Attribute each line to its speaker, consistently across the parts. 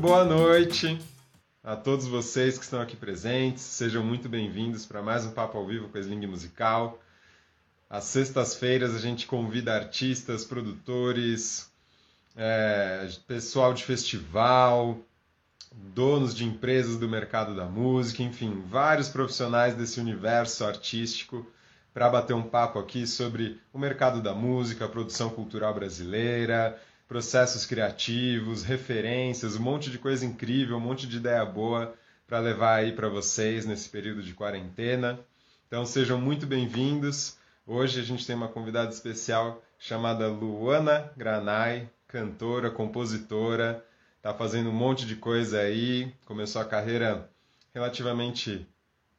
Speaker 1: boa noite a todos vocês que estão aqui presentes. Sejam muito bem-vindos para mais um Papo ao Vivo com a Sling Musical. Às sextas-feiras a gente convida artistas, produtores, é, pessoal de festival, donos de empresas do mercado da música, enfim, vários profissionais desse universo artístico para bater um papo aqui sobre o mercado da música, a produção cultural brasileira, processos criativos, referências, um monte de coisa incrível, um monte de ideia boa para levar aí para vocês nesse período de quarentena. Então sejam muito bem-vindos. Hoje a gente tem uma convidada especial chamada Luana Granai, cantora, compositora, está fazendo um monte de coisa aí, começou a carreira relativamente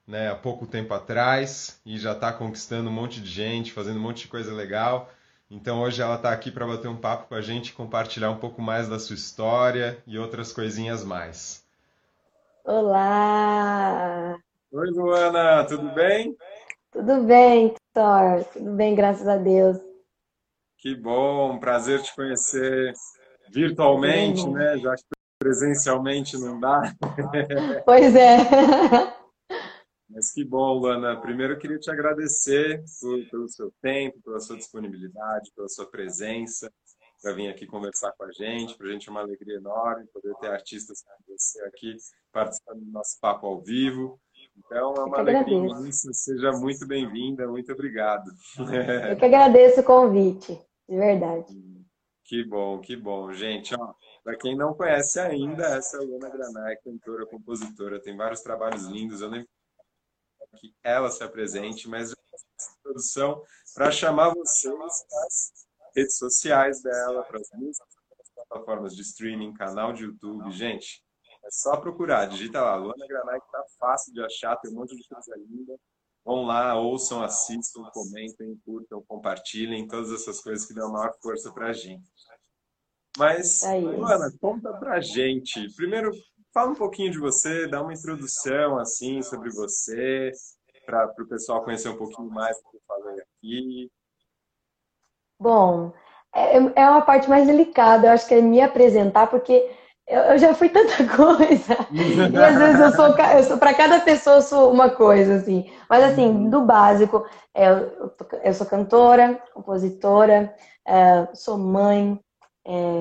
Speaker 1: né, há pouco tempo atrás e já está conquistando um monte de gente, fazendo um monte de coisa legal. Então hoje ela está aqui para bater um papo com a gente, compartilhar um pouco mais da sua história e outras coisinhas mais.
Speaker 2: Olá!
Speaker 1: Oi, Luana, tudo bem?
Speaker 2: Tudo bem, Thor. Tudo bem, graças a Deus.
Speaker 1: Que bom, prazer te conhecer virtualmente, né? Já que presencialmente não dá.
Speaker 2: Pois é.
Speaker 1: Mas que bom, Luana. Primeiro eu queria te agradecer por, pelo seu tempo, pela sua disponibilidade, pela sua presença para vir aqui conversar com a gente. Para a gente é uma alegria enorme poder ter artistas como você aqui participando do nosso papo ao vivo. Então é uma alegria imensa. Seja muito bem-vinda, muito obrigado.
Speaker 2: Eu que agradeço o convite, de verdade.
Speaker 1: Que bom, que bom. Gente, para quem não conhece ainda, essa é a Luana Granai, cantora, compositora, tem vários trabalhos lindos. Eu nem que ela se apresente, mas produção para chamar vocês para as redes sociais dela, para as músicas, para as plataformas de streaming, canal de YouTube. Gente, é só procurar, digita lá, Luana Granai, que tá fácil de achar, tem um monte de coisa linda. Vão lá, ouçam, assistam, comentem, curtam, compartilhem, todas essas coisas que dão a maior força para a gente. Mas, é Luana, conta pra gente. Primeiro, Fala um pouquinho de você, dá uma introdução assim sobre você, para o pessoal conhecer um pouquinho mais do que eu falei aqui.
Speaker 2: Bom, é, é uma parte mais delicada, eu acho que é me apresentar, porque eu, já fui tanta coisa. e às vezes eu sou, eu sou para cada pessoa eu sou uma coisa, assim. Mas assim, uhum. do básico, é, eu, eu sou cantora, compositora, é, sou mãe,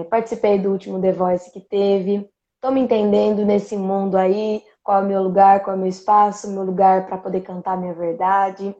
Speaker 2: participei do último The Voice que teve. Estou me entendendo nesse mundo aí, qual é o meu lugar, qual é o meu espaço, meu lugar para poder cantar minha verdade.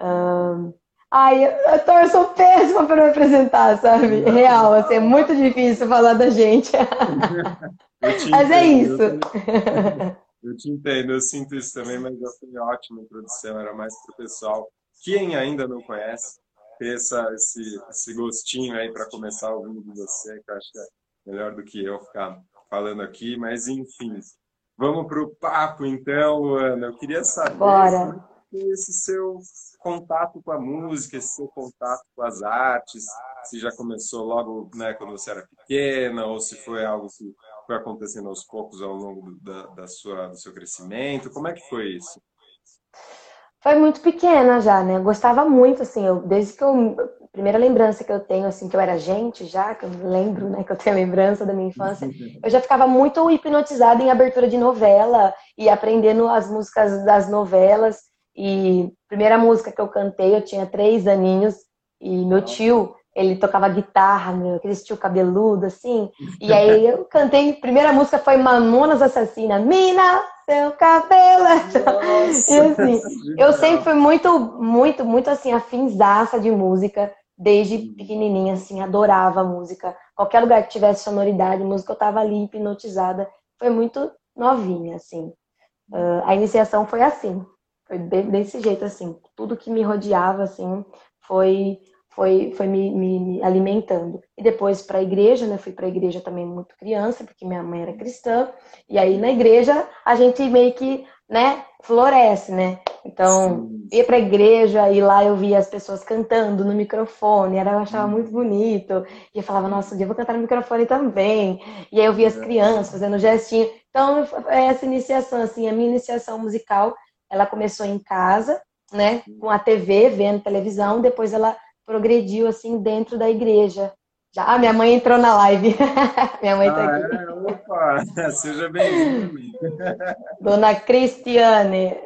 Speaker 2: Um, ai, eu, eu sou péssima para me apresentar, sabe? Real, assim, é muito difícil falar da gente. mas é isso.
Speaker 1: Eu te entendo, eu sinto isso também, mas já foi ótima introdução, era mais para o pessoal. Quem ainda não conhece, ter essa, esse, esse gostinho aí para começar ouvindo de você, que eu acho que é melhor do que eu ficar falando aqui, mas enfim. Vamos para o papo, então, Luana. Eu queria saber
Speaker 2: Bora.
Speaker 1: esse seu contato com a música, esse seu contato com as artes, se já começou logo né, quando você era pequena, ou se foi algo que foi acontecendo aos poucos ao longo da, da sua, do seu crescimento. Como é que foi isso?
Speaker 2: Foi muito pequena já, né? Eu gostava muito, assim, eu, desde que eu primeira lembrança que eu tenho, assim, que eu era gente já, que eu lembro, né, que eu tenho lembrança da minha infância, eu já ficava muito hipnotizada em abertura de novela e aprendendo as músicas das novelas. E primeira música que eu cantei, eu tinha três aninhos e meu tio, ele tocava guitarra, meu, aquele tio cabeludo, assim. E aí eu cantei, primeira música foi Mamonas Assassina, Mina, seu cabelo. Nossa, e assim, eu sempre fui muito, muito, muito assim, afinzaça de música desde pequenininha, assim, adorava música. Qualquer lugar que tivesse sonoridade, música, eu tava ali hipnotizada. Foi muito novinha, assim. Uh, a iniciação foi assim, foi desse jeito, assim. Tudo que me rodeava, assim, foi foi, foi me, me, me alimentando. E depois para a igreja, né? Fui para a igreja também muito criança, porque minha mãe era cristã. E aí na igreja a gente meio que, né, floresce, né? Então, Sim. ia para a igreja e lá eu via as pessoas cantando no microfone, era, eu achava muito bonito. E eu falava, nossa, eu vou cantar no microfone também. E aí eu via as crianças fazendo gestinho. Então, essa iniciação, assim, a minha iniciação musical, ela começou em casa, né, com a TV, vendo televisão, depois ela progrediu assim dentro da igreja. Já, ah, minha mãe entrou na live. minha mãe tá ah, aqui.
Speaker 1: É? Opa, seja bem-vindo.
Speaker 2: Dona Cristiane.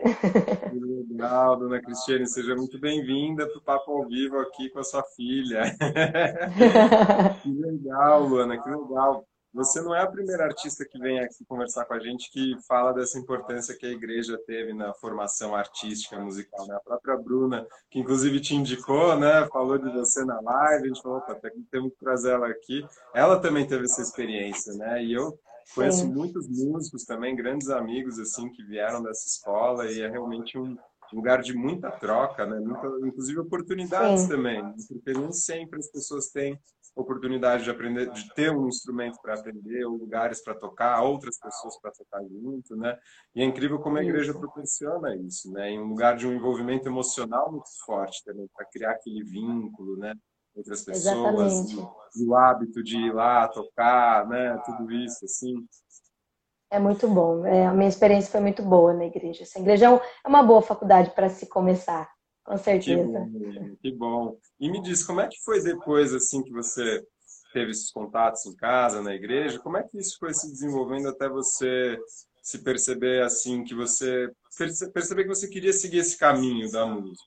Speaker 1: Legal, dona Cristiane, seja muito bem-vinda para o Papo ao Vivo aqui com a sua filha. que legal, Luana, que legal. Você não é a primeira artista que vem aqui conversar com a gente que fala dessa importância que a igreja teve na formação artística musical. Né? A própria Bruna, que inclusive te indicou, né? falou de você na live, a gente falou, opa, temos que trazer ela aqui. Ela também teve essa experiência, né? E eu conheço Sim. muitos músicos também, grandes amigos assim que vieram dessa escola e é realmente um lugar de muita troca, né? Muita, inclusive oportunidades Sim. também, porque nem sempre as pessoas têm oportunidade de aprender, de ter um instrumento para aprender, ou lugares para tocar, outras pessoas para tocar junto, né? E é incrível como a igreja proporciona isso, né? Em um lugar de um envolvimento emocional muito forte também, para criar aquele vínculo, né? Entre as pessoas, e, o hábito de ir lá tocar, né? Tudo isso, assim.
Speaker 2: É muito bom. É, a minha experiência foi muito boa na igreja. Essa igreja é, é uma boa faculdade para se começar. Com certeza.
Speaker 1: Que bom, que bom. E me diz, como é que foi depois, assim, que você teve esses contatos em casa, na igreja? Como é que isso foi se desenvolvendo até você se perceber, assim, que você... Perceber que você queria seguir esse caminho da música?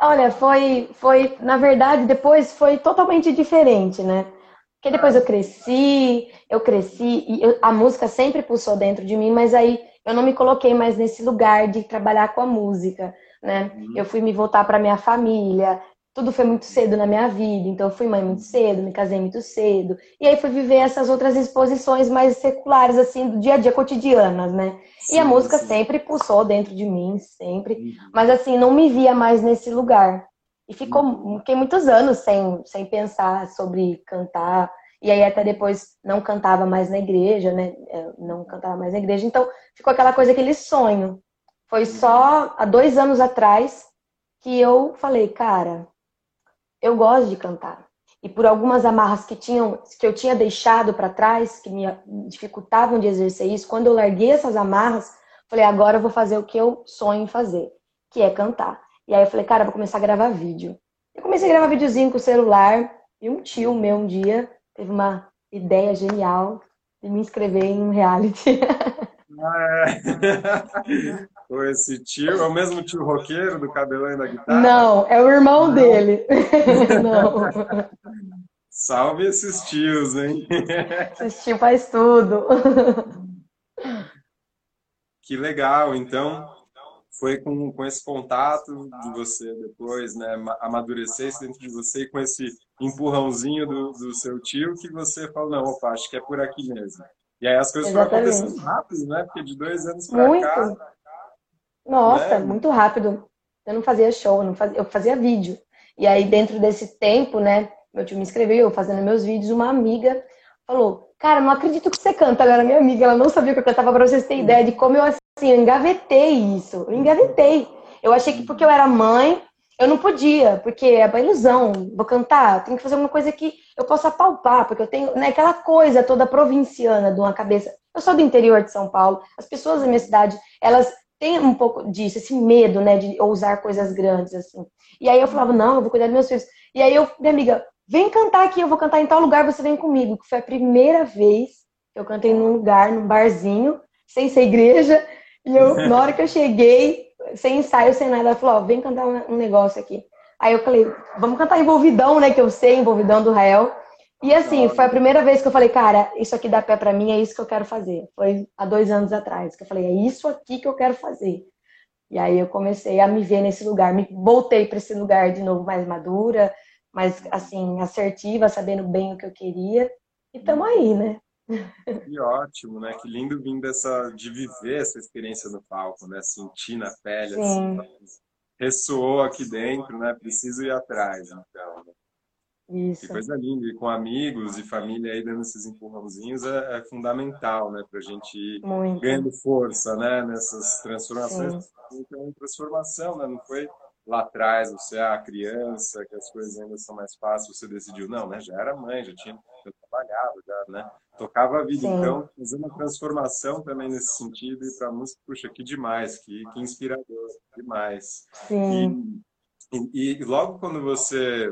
Speaker 2: Olha, foi, foi, na verdade, depois foi totalmente diferente, né? Porque depois eu cresci, eu cresci e eu, a música sempre pulsou dentro de mim, mas aí eu não me coloquei mais nesse lugar de trabalhar com a música né? Uhum. Eu fui me voltar para minha família, tudo foi muito cedo na minha vida, então eu fui mãe muito cedo, me casei muito cedo, e aí fui viver essas outras exposições mais seculares, assim, do dia a dia, cotidianas, né? Sim, e a música sim. sempre pulsou dentro de mim, sempre, uhum. mas assim, não me via mais nesse lugar. E ficou, uhum. fiquei muitos anos sem, sem pensar sobre cantar, e aí até depois não cantava mais na igreja, né? Não cantava mais na igreja, então ficou aquela coisa, aquele sonho. Foi só há dois anos atrás que eu falei, cara, eu gosto de cantar. E por algumas amarras que tinham, que eu tinha deixado para trás, que me dificultavam de exercer isso, quando eu larguei essas amarras, falei, agora eu vou fazer o que eu sonho em fazer, que é cantar. E aí eu falei, cara, eu vou começar a gravar vídeo. Eu comecei a gravar videozinho com o celular, e um tio meu um dia teve uma ideia genial de me inscrever em um reality.
Speaker 1: Ou esse tio, é o mesmo tio roqueiro do cabelão e da guitarra?
Speaker 2: Não, é o irmão Não. dele. Não.
Speaker 1: Salve esses tios, hein?
Speaker 2: Esse tio faz tudo.
Speaker 1: Que legal, então foi com, com esse contato de você depois, né, amadurecer isso dentro de você e com esse empurrãozinho do, do seu tio que você falou, não, opa, acho que é por aqui mesmo. E aí as coisas Exatamente. foram acontecendo rápido, né? Porque de dois anos para cá.
Speaker 2: Nossa, né? muito rápido. Eu não fazia show, não fazia, eu fazia vídeo. E aí, dentro desse tempo, né? Meu tio me escreveu, eu fazendo meus vídeos, uma amiga falou: Cara, não acredito que você canta. Era minha amiga, ela não sabia que eu cantava, para vocês terem ideia de como eu, assim, eu engavetei isso. Eu engavetei. Eu achei que porque eu era mãe, eu não podia, porque é uma ilusão. Vou cantar, tenho que fazer uma coisa que eu possa palpar, porque eu tenho né, aquela coisa toda provinciana de uma cabeça. Eu sou do interior de São Paulo, as pessoas da minha cidade, elas têm um pouco disso, esse medo, né, de ousar coisas grandes, assim. E aí eu falava, não, eu vou cuidar dos meus filhos. E aí eu, minha amiga, vem cantar aqui, eu vou cantar em tal lugar, você vem comigo. Que foi a primeira vez que eu cantei num lugar, num barzinho, sem ser igreja. E eu, na hora que eu cheguei, sem ensaio, sem nada. Ela falou, ó, vem cantar um negócio aqui. Aí eu falei, vamos cantar Envolvidão, né? Que eu sei, Envolvidão do Rael. E assim, foi a primeira vez que eu falei, cara, isso aqui dá pé pra mim, é isso que eu quero fazer. Foi há dois anos atrás que eu falei, é isso aqui que eu quero fazer. E aí eu comecei a me ver nesse lugar, me voltei para esse lugar de novo mais madura, mais assim, assertiva, sabendo bem o que eu queria. E estamos aí, né?
Speaker 1: Que ótimo, né? Que lindo vindo dessa, de viver essa experiência no palco, né? Sentir na pele, assim, ressoou aqui dentro, né? Preciso ir atrás, então. Isso. Que coisa linda. E com amigos e família aí dando esses empurrãozinhos é, é fundamental, né? Para a gente ir Muito. ganhando força, né? Nessas transformações. Sim. Então, transformação, né? Não foi lá atrás, você é a criança, que as coisas ainda são mais fáceis, você decidiu, não, né? Já era mãe, já tinha, eu trabalhava, já, né? Tocava a vida, Sim. então, fazendo uma transformação também nesse sentido e para a música, puxa, que demais, que, que inspirador, demais. Sim. E, e, e logo quando você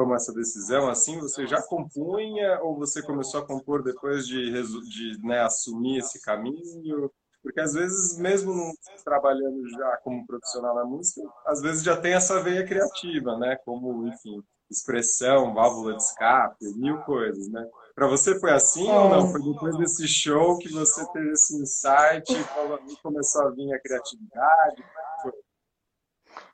Speaker 1: tomar essa decisão assim? Você já compunha ou você começou a compor depois de, de né, assumir esse caminho? Porque às vezes, mesmo trabalhando já como profissional na música, às vezes já tem essa veia criativa, né? Como, enfim, expressão, válvula de escape, mil coisas, né? Para você foi assim ou não? Foi depois desse show que você teve esse insight e começou a vir a criatividade?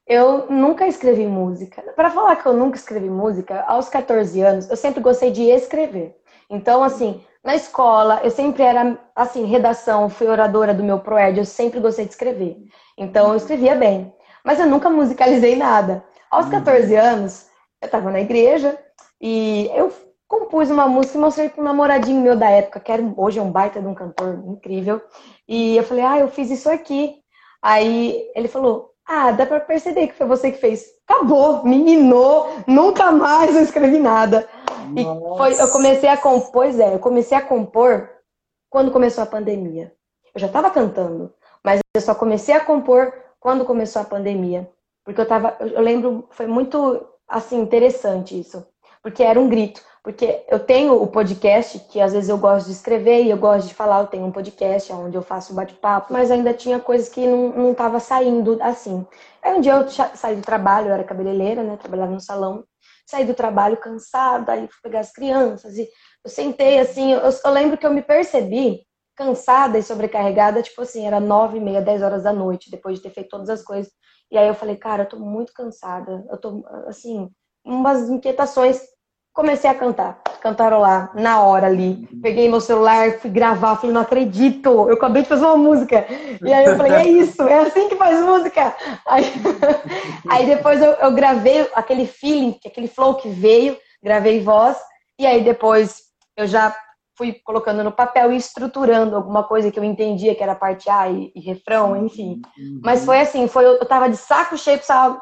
Speaker 2: Eu nunca escrevi música. Para falar que eu nunca escrevi música, aos 14 anos, eu sempre gostei de escrever. Então, assim, na escola, eu sempre era, assim, redação, fui oradora do meu proed, eu sempre gostei de escrever. Então, eu escrevia bem. Mas eu nunca musicalizei nada. Aos 14 uhum. anos, eu estava na igreja e eu compus uma música e mostrei para um namoradinho meu da época, que era, hoje é um baita de um cantor incrível. E eu falei, ah, eu fiz isso aqui. Aí ele falou, ah, dá para perceber que foi você que fez. Acabou, me minou, nunca mais eu escrevi nada. E foi, eu comecei a compor, pois é, eu comecei a compor quando começou a pandemia. Eu já estava cantando, mas eu só comecei a compor quando começou a pandemia. Porque eu tava, eu lembro, foi muito assim interessante isso, porque era um grito. Porque eu tenho o podcast, que às vezes eu gosto de escrever e eu gosto de falar, eu tenho um podcast onde eu faço bate-papo, mas ainda tinha coisas que não estavam saindo assim. Aí um dia eu saí do trabalho, eu era cabeleireira, né? Trabalhava no salão saí do trabalho cansada, aí fui pegar as crianças e eu sentei assim, eu, eu lembro que eu me percebi cansada e sobrecarregada, tipo assim, era nove e meia, dez horas da noite, depois de ter feito todas as coisas. E aí eu falei, cara, eu tô muito cansada, eu tô, assim, umas inquietações comecei a cantar, cantarolar na hora ali. Peguei meu celular, fui gravar, falei, não acredito, eu acabei de fazer uma música. E aí eu falei, é isso, é assim que faz música. Aí, aí depois eu, eu, gravei aquele feeling, aquele flow que veio, gravei voz, e aí depois eu já fui colocando no papel e estruturando alguma coisa que eu entendia que era parte A e, e refrão, enfim. Mas foi assim, foi, eu tava de saco cheio, precisava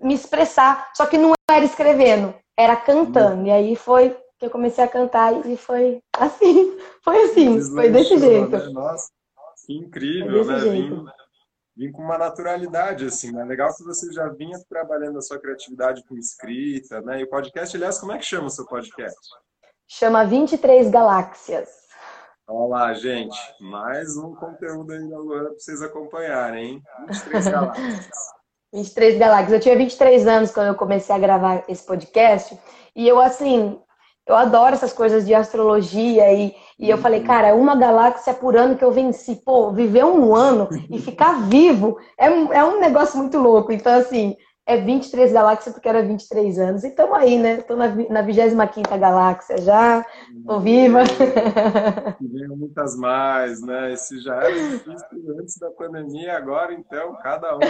Speaker 2: me expressar, só que não era escrevendo era cantando. E aí foi que eu comecei a cantar e foi assim, foi assim, foi desse jeito. Né?
Speaker 1: Nossa, que incrível, né? Vim, vim, com uma naturalidade, assim, né? Legal que você já vinha trabalhando a sua criatividade com escrita, né? E o podcast, aliás, como é que chama o seu podcast?
Speaker 2: Chama 23 Galáxias.
Speaker 1: Olá, gente. Mais um conteúdo aí da Luana para vocês acompanharem, hein? 23 Galáxias.
Speaker 2: 23 Galáxias. Eu tinha 23 anos quando eu comecei a gravar esse podcast. E eu, assim, eu adoro essas coisas de astrologia. E, e eu falei, cara, uma galáxia por ano que eu venci. Pô, viver um ano e ficar vivo é, é um negócio muito louco. Então, assim, é 23 galáxias porque era 23 anos. E estamos aí, né? Estou na, na 25 galáxia já, estou viva.
Speaker 1: Venham muitas mais, né? Esse já era difícil antes da pandemia, agora então, cada um.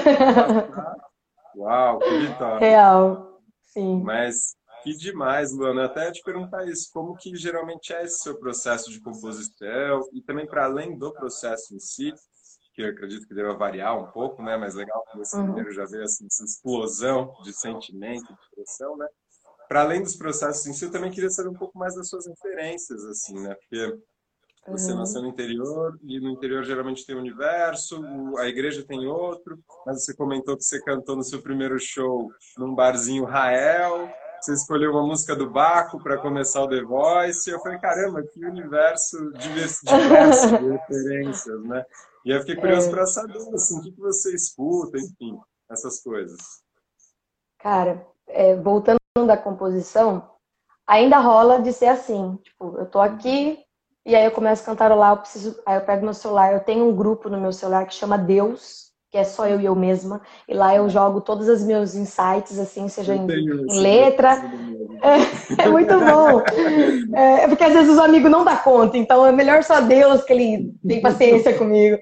Speaker 1: Uau, que vitória.
Speaker 2: Real, sim.
Speaker 1: Mas que demais, Luana. Até te perguntar isso, como que geralmente é esse seu processo de composição e também para além do processo em si, que acredito que deva variar um pouco, né? Mas legal que você primeiro já vê assim, essa explosão de sentimento, de expressão, né? Para além dos processos em si, eu também queria saber um pouco mais das suas referências, assim, né? Porque você uhum. nasceu no interior e no interior geralmente tem um universo, a igreja tem outro, mas você comentou que você cantou no seu primeiro show num barzinho Rael, você escolheu uma música do Baco para começar o The Voice, e eu falei, caramba, que universo diverso de referências, né? E eu fiquei curioso é... para saber, assim, o que você escuta, enfim, essas coisas.
Speaker 2: Cara, é, voltando da composição, ainda rola de ser assim, tipo, eu tô aqui e aí eu começo a cantarolar, eu preciso, aí eu pego meu celular, eu tenho um grupo no meu celular que chama Deus, que é só eu e eu mesma. E lá eu jogo todos os meus insights, assim, seja em, em letra. É, é, muito bom. É, é, porque às vezes os amigos não dá conta, então é melhor só Deus que ele tem paciência comigo.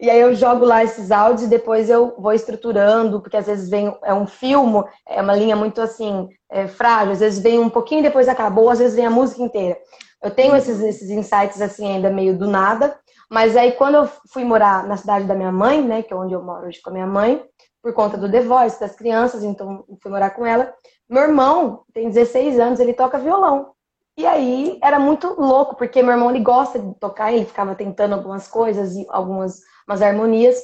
Speaker 2: E aí eu jogo lá esses áudios e depois eu vou estruturando, porque às vezes vem é um filme, é uma linha muito assim, é, frágil, às vezes vem um pouquinho e depois acabou, às vezes vem a música inteira. Eu tenho esses, esses insights assim ainda meio do nada, mas aí, quando eu fui morar na cidade da minha mãe, né, que é onde eu moro hoje com a minha mãe, por conta do The Voice, das crianças, então fui morar com ela. Meu irmão tem 16 anos, ele toca violão. E aí era muito louco, porque meu irmão ele gosta de tocar, ele ficava tentando algumas coisas e algumas umas harmonias.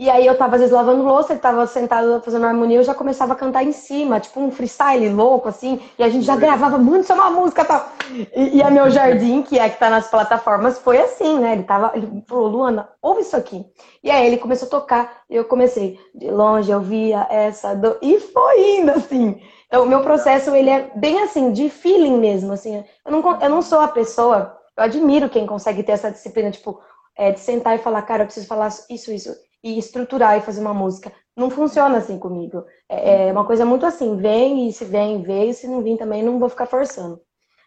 Speaker 2: E aí eu tava às vezes lavando louça, ele tava sentado fazendo harmonia, eu já começava a cantar em cima, tipo um freestyle louco, assim, e a gente já gravava, muito é uma música tal. E, e a meu jardim, que é que tá nas plataformas, foi assim, né? Ele tava, ele falou, Luana, ouve isso aqui. E aí ele começou a tocar, e eu comecei, de longe eu via essa do... E foi indo, assim. Então, o meu processo, ele é bem assim, de feeling mesmo, assim. Eu não, eu não sou a pessoa, eu admiro quem consegue ter essa disciplina, tipo, é, de sentar e falar, cara, eu preciso falar isso, isso e estruturar e fazer uma música. Não funciona assim comigo. É, é uma coisa muito assim, vem e se vem, veio, se não vir também, não vou ficar forçando.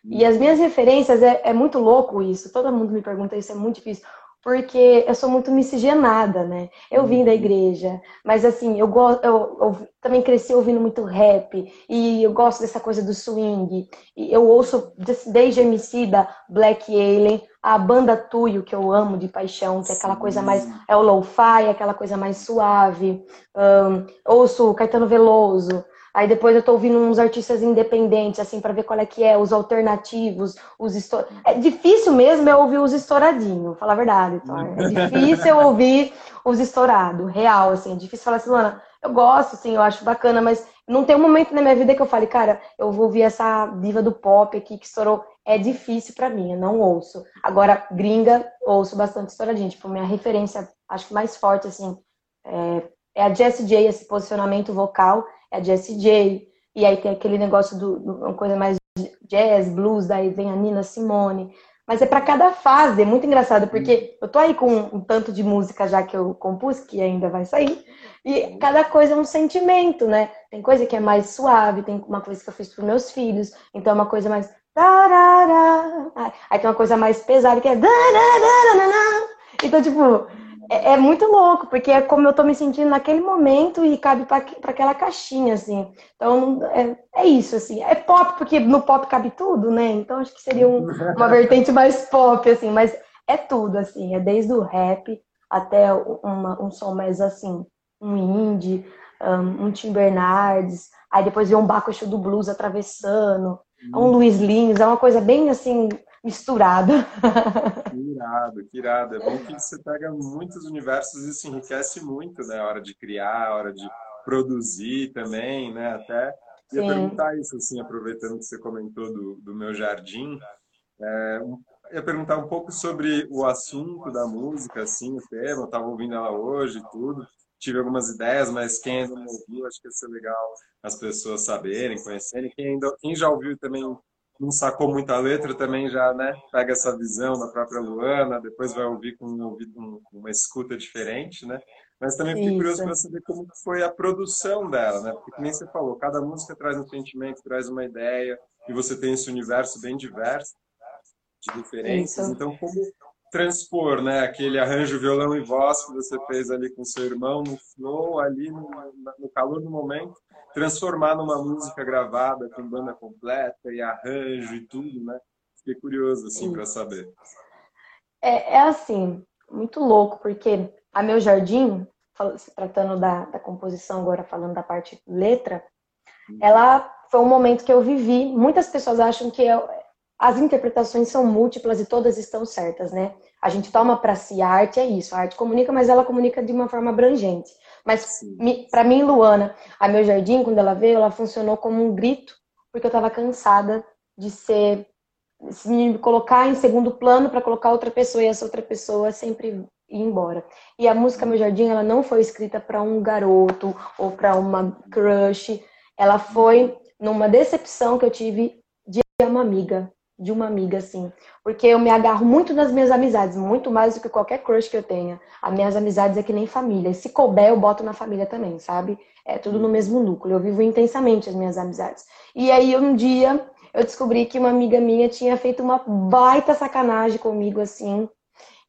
Speaker 2: E as minhas referências, é, é muito louco isso, todo mundo me pergunta isso, é muito difícil porque eu sou muito miscigenada, né? Eu vim da uhum. igreja, mas assim, eu gosto, eu, eu, também cresci ouvindo muito rap e eu gosto dessa coisa do swing. E eu ouço desde MC da Black Alien, a banda Tuyo que eu amo de paixão, que é aquela coisa mais é o lo-fi, aquela coisa mais suave. Um, ouço Caetano Veloso, Aí depois eu tô ouvindo uns artistas independentes, assim, para ver qual é que é, os alternativos, os estor... É difícil mesmo eu ouvir os estouradinhos, falar a verdade, Thor. É difícil eu ouvir os estourados, real, assim. É difícil falar assim, Luana, eu gosto, assim, eu acho bacana, mas não tem um momento na minha vida que eu fale, cara, eu vou ouvir essa diva do pop aqui que estourou. É difícil para mim, eu não ouço. Agora, gringa, ouço bastante estouradinho. Tipo, minha referência, acho que mais forte, assim, é, é a Jessie J, esse posicionamento vocal é a Jessie J. E aí tem aquele negócio do, do uma coisa mais jazz, blues, daí vem a Nina Simone. Mas é para cada fase, é muito engraçado, porque eu tô aí com um tanto de música já que eu compus, que ainda vai sair, e cada coisa é um sentimento, né? Tem coisa que é mais suave, tem uma coisa que eu fiz para meus filhos, então é uma coisa mais. Aí tem uma coisa mais pesada que é. Então, tipo, é, é, muito louco, porque é como eu tô me sentindo naquele momento e cabe para aquela caixinha, assim. Então, é, é, isso, assim. É pop, porque no pop cabe tudo, né? Então, acho que seria um, uma vertente mais pop, assim. Mas é tudo, assim. É desde o rap até uma, um som mais, assim, um indie, um, um Tim Bernardes. Aí depois vem um Baco do Blues atravessando. Um uhum. Luiz Lins. É uma coisa bem, assim, misturado.
Speaker 1: Que irado, que irado. É bom que você pega muitos universos e se enriquece muito, né? A hora de criar, a hora de produzir também, né? Até ia Sim. perguntar isso, assim, aproveitando que você comentou do, do meu jardim. É, ia perguntar um pouco sobre o assunto da música, assim, o tema. Eu estava ouvindo ela hoje e tudo. Tive algumas ideias, mas quem ainda não ouviu, acho que ia ser legal as pessoas saberem, conhecerem. Quem, ainda, quem já ouviu também não sacou muita letra também já né, pega essa visão da própria Luana, depois vai ouvir com um, uma escuta diferente, né? Mas também fiquei curioso para saber como foi a produção dela, né? Porque nem você falou, cada música traz um sentimento, traz uma ideia, e você tem esse universo bem diverso de diferenças. Isso. Então, como transpor, né, aquele arranjo violão e voz que você fez ali com seu irmão no flow, ali no, no calor do momento, transformar numa música gravada com banda completa e arranjo e tudo, né? Fiquei curioso assim para saber.
Speaker 2: É, é, assim, muito louco, porque a meu jardim, se tratando da, da composição agora, falando da parte letra, uhum. ela foi um momento que eu vivi. Muitas pessoas acham que eu, as interpretações são múltiplas e todas estão certas, né? A gente toma para si a arte, é isso. A arte comunica, mas ela comunica de uma forma abrangente. Mas para mim, Luana, a meu jardim, quando ela veio, ela funcionou como um grito, porque eu estava cansada de ser de me colocar em segundo plano para colocar outra pessoa e essa outra pessoa sempre ir embora. E a música Meu Jardim, ela não foi escrita para um garoto ou para uma crush, ela foi numa decepção que eu tive de uma amiga de uma amiga, assim. Porque eu me agarro muito nas minhas amizades, muito mais do que qualquer crush que eu tenha. As minhas amizades é que nem família. E se couber, eu boto na família também, sabe? É tudo no mesmo núcleo. Eu vivo intensamente as minhas amizades. E aí, um dia, eu descobri que uma amiga minha tinha feito uma baita sacanagem comigo, assim.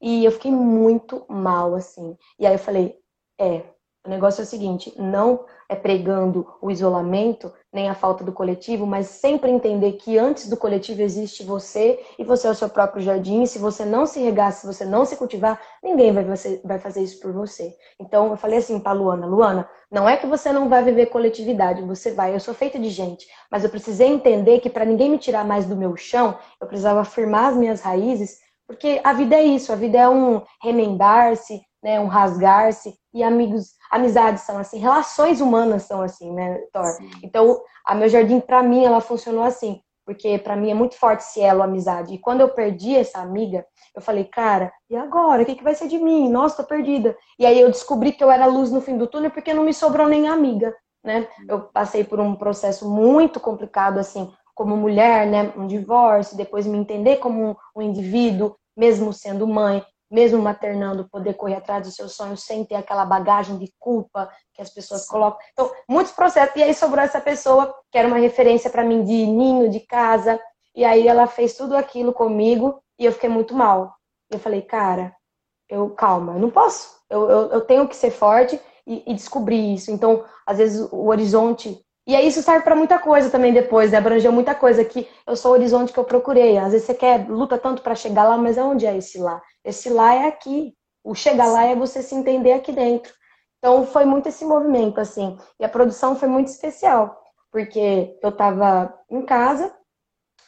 Speaker 2: E eu fiquei muito mal, assim. E aí eu falei, é, o negócio é o seguinte, não é pregando o isolamento, nem a falta do coletivo, mas sempre entender que antes do coletivo existe você e você é o seu próprio jardim. Se você não se regar, se você não se cultivar, ninguém vai, você, vai fazer isso por você. Então eu falei assim para Luana, Luana, não é que você não vai viver coletividade, você vai. Eu sou feita de gente, mas eu precisei entender que para ninguém me tirar mais do meu chão, eu precisava afirmar as minhas raízes, porque a vida é isso, a vida é um remendar-se, né, um rasgar-se, e amigos, amizades são assim, relações humanas são assim, né, Thor? Então, a meu jardim, para mim, ela funcionou assim, porque para mim é muito forte esse elo amizade. E quando eu perdi essa amiga, eu falei, cara, e agora? O que, que vai ser de mim? Nossa, tô perdida. E aí eu descobri que eu era luz no fim do túnel porque não me sobrou nem amiga, né? Eu passei por um processo muito complicado, assim, como mulher, né? Um divórcio, depois me entender como um, um indivíduo, mesmo sendo mãe, mesmo maternando, poder correr atrás dos seus sonhos sem ter aquela bagagem de culpa que as pessoas colocam. Então, muitos processos. E aí sobrou essa pessoa que era uma referência para mim de ninho, de casa. E aí ela fez tudo aquilo comigo e eu fiquei muito mal. Eu falei, cara, eu calma, eu não posso. Eu, eu, eu tenho que ser forte e, e descobrir isso. Então, às vezes o horizonte e aí isso serve para muita coisa também depois, né? abrangeu muita coisa que eu sou o horizonte que eu procurei. Às vezes você quer, luta tanto para chegar lá, mas aonde é esse lá? Esse lá é aqui. O chegar lá é você se entender aqui dentro. Então foi muito esse movimento assim. E a produção foi muito especial, porque eu estava em casa,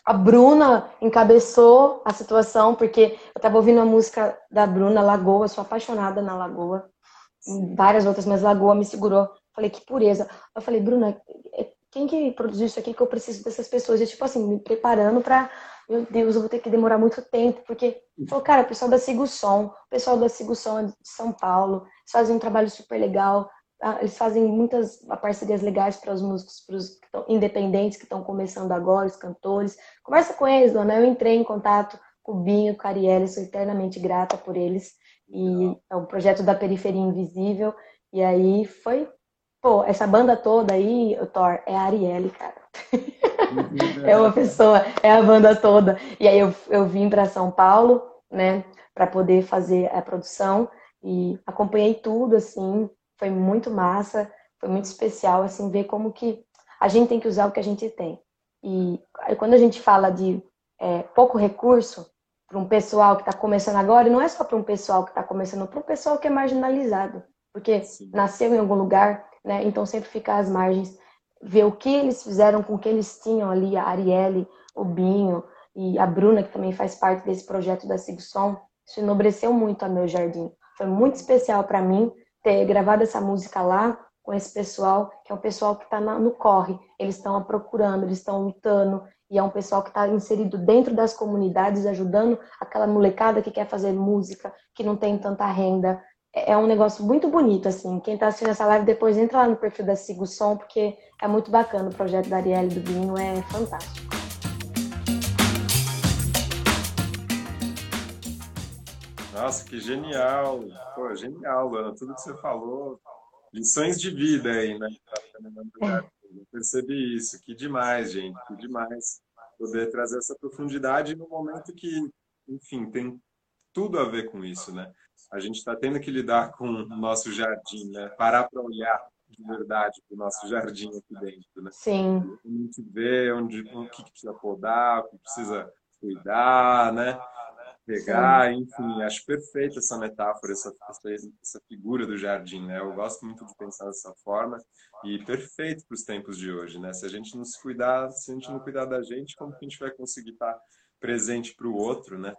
Speaker 2: a Bruna encabeçou a situação, porque eu estava ouvindo a música da Bruna Lagoa, sou apaixonada na Lagoa. Várias outras, mas Lagoa me segurou Falei, que pureza. Eu falei, Bruna, é, quem que produziu isso aqui que eu preciso dessas pessoas? E, tipo assim, me preparando para meu Deus, eu vou ter que demorar muito tempo, porque, falou, cara, o pessoal da Sigo Som, o pessoal da Sigo Som é de São Paulo, eles fazem um trabalho super legal, tá? eles fazem muitas parcerias legais para os músicos, para os independentes que estão começando agora, os cantores. Conversa com eles, dona. Eu entrei em contato com o Binho, com a Arielle, sou eternamente grata por eles. E é o projeto da Periferia Invisível. E aí foi Pô, essa banda toda aí, o Thor, é a Arielle, cara. é uma pessoa, é a banda toda. E aí eu, eu vim para São Paulo, né, para poder fazer a produção e acompanhei tudo, assim, foi muito massa, foi muito especial, assim, ver como que a gente tem que usar o que a gente tem. E quando a gente fala de é, pouco recurso para um pessoal que está começando agora, e não é só para um pessoal que está começando, para um pessoal que é marginalizado, porque Sim. nasceu em algum lugar, né? Então sempre ficar às margens, ver o que eles fizeram com o que eles tinham ali, a Arielle, o Binho e a Bruna, que também faz parte desse projeto da Sigson, isso enobreceu muito a meu jardim. Foi muito especial para mim ter gravado essa música lá com esse pessoal, que é um pessoal que está no corre, eles estão procurando, eles estão lutando, e é um pessoal que está inserido dentro das comunidades, ajudando aquela molecada que quer fazer música, que não tem tanta renda, é um negócio muito bonito, assim. Quem está assistindo essa live depois entra lá no perfil da Sigo Som, porque é muito bacana o projeto da Arielle do Binho, é fantástico.
Speaker 1: Nossa, que genial! Pô, genial, Luana, tudo que você falou. Lições de vida aí, né? Eu percebi isso, que demais, gente, que demais poder trazer essa profundidade no momento que, enfim, tem tudo a ver com isso, né? A gente está tendo que lidar com o nosso jardim, né? Parar para olhar de verdade para o nosso jardim aqui dentro, né?
Speaker 2: Sim.
Speaker 1: A gente vê onde, o que precisa podar, o que precisa cuidar, né? Pegar, Sim. enfim, acho perfeita essa metáfora, essa, essa figura do jardim, né? Eu gosto muito de pensar dessa forma e perfeito para os tempos de hoje, né? Se a gente não se cuidar, se a gente não cuidar da gente, como que a gente vai conseguir estar presente para o outro, né?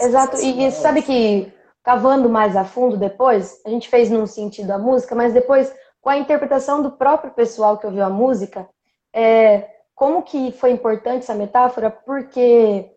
Speaker 2: Exato, e, e sabe que cavando mais a fundo depois, a gente fez num sentido a música, mas depois, com a interpretação do próprio pessoal que ouviu a música, é, como que foi importante essa metáfora? Porque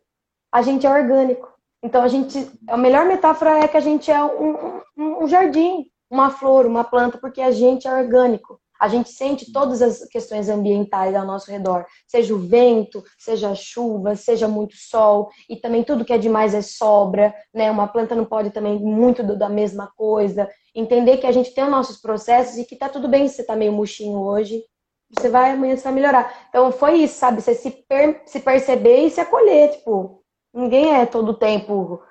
Speaker 2: a gente é orgânico. Então, a gente, a melhor metáfora é que a gente é um, um, um jardim, uma flor, uma planta, porque a gente é orgânico. A gente sente todas as questões ambientais ao nosso redor, seja o vento, seja a chuva, seja muito sol, e também tudo que é demais é sobra, né? Uma planta não pode também muito da mesma coisa. Entender que a gente tem os nossos processos e que tá tudo bem se você tá meio murchinho hoje, você vai amanhã você vai melhorar. Então foi isso, sabe? Você se, per se perceber e se acolher, tipo, ninguém é todo o tempo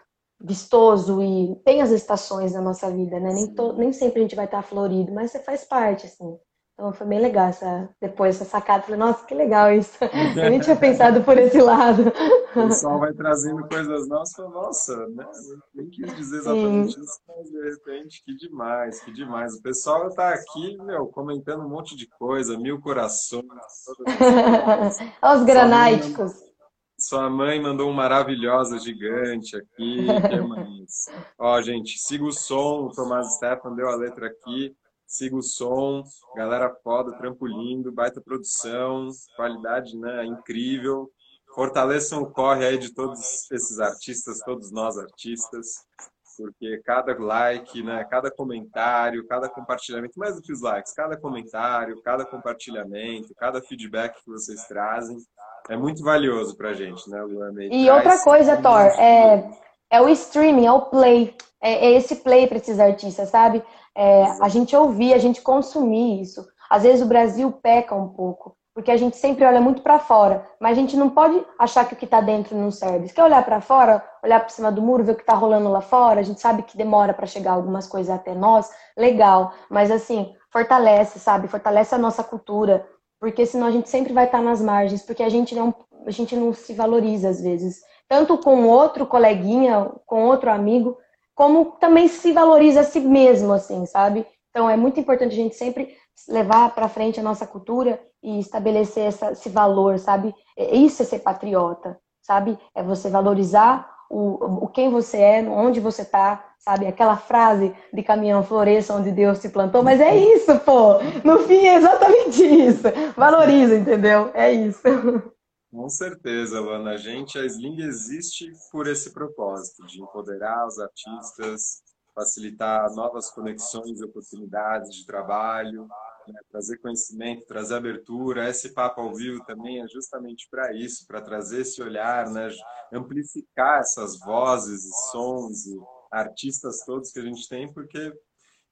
Speaker 2: vistoso e tem as estações na nossa vida, né? Nem, nem sempre a gente vai estar florido, mas você faz parte, assim. Então foi bem legal essa, depois essa sacada. Falei, nossa, que legal isso. Eu nem tinha pensado por esse lado.
Speaker 1: O pessoal vai trazendo coisas novas e nossa, né? nem quis dizer exatamente Sim. isso, mas de repente, que demais, que demais. O pessoal está aqui, meu, comentando um monte de coisa, mil corações.
Speaker 2: Os granáticos.
Speaker 1: Sua mãe mandou um maravilhosa gigante aqui. que mais? Ó, gente, siga o som. O Tomás Stefan deu a letra aqui. Siga o som. Galera foda, trampo lindo, baita produção, qualidade né, incrível. Fortaleçam o corre aí de todos esses artistas, todos nós artistas porque cada like, né, cada comentário, cada compartilhamento, mais do que os likes, cada comentário, cada compartilhamento, cada feedback que vocês trazem é muito valioso para a gente, né?
Speaker 2: E, e outra coisa, Thor, é, é o streaming, é o play, é, é esse play para esses artistas, sabe? É, a gente ouvir, a gente consumir isso. Às vezes o Brasil peca um pouco porque a gente sempre olha muito para fora, mas a gente não pode achar que o que está dentro não serve. Se quer olhar para fora, olhar por cima do muro, ver o que está rolando lá fora, a gente sabe que demora para chegar algumas coisas até nós, legal, mas assim, fortalece, sabe? Fortalece a nossa cultura, porque senão a gente sempre vai estar tá nas margens, porque a gente não a gente não se valoriza às vezes, tanto com outro coleguinha, com outro amigo, como também se valoriza a si mesmo assim, sabe? Então é muito importante a gente sempre levar para frente a nossa cultura e estabelecer essa, esse valor, sabe? É, isso é ser patriota, sabe? É você valorizar o, o quem você é, onde você está, sabe? Aquela frase de caminhão floresça onde Deus se plantou, mas é isso, pô! No fim é exatamente isso. Valoriza, entendeu? É isso.
Speaker 1: Com certeza, Luana. A gente, a Sling existe por esse propósito, de empoderar os artistas, facilitar novas conexões e oportunidades de trabalho, né? trazer conhecimento, trazer abertura. Esse papo ao vivo também é justamente para isso, para trazer esse olhar, né? amplificar essas vozes e sons e artistas todos que a gente tem, porque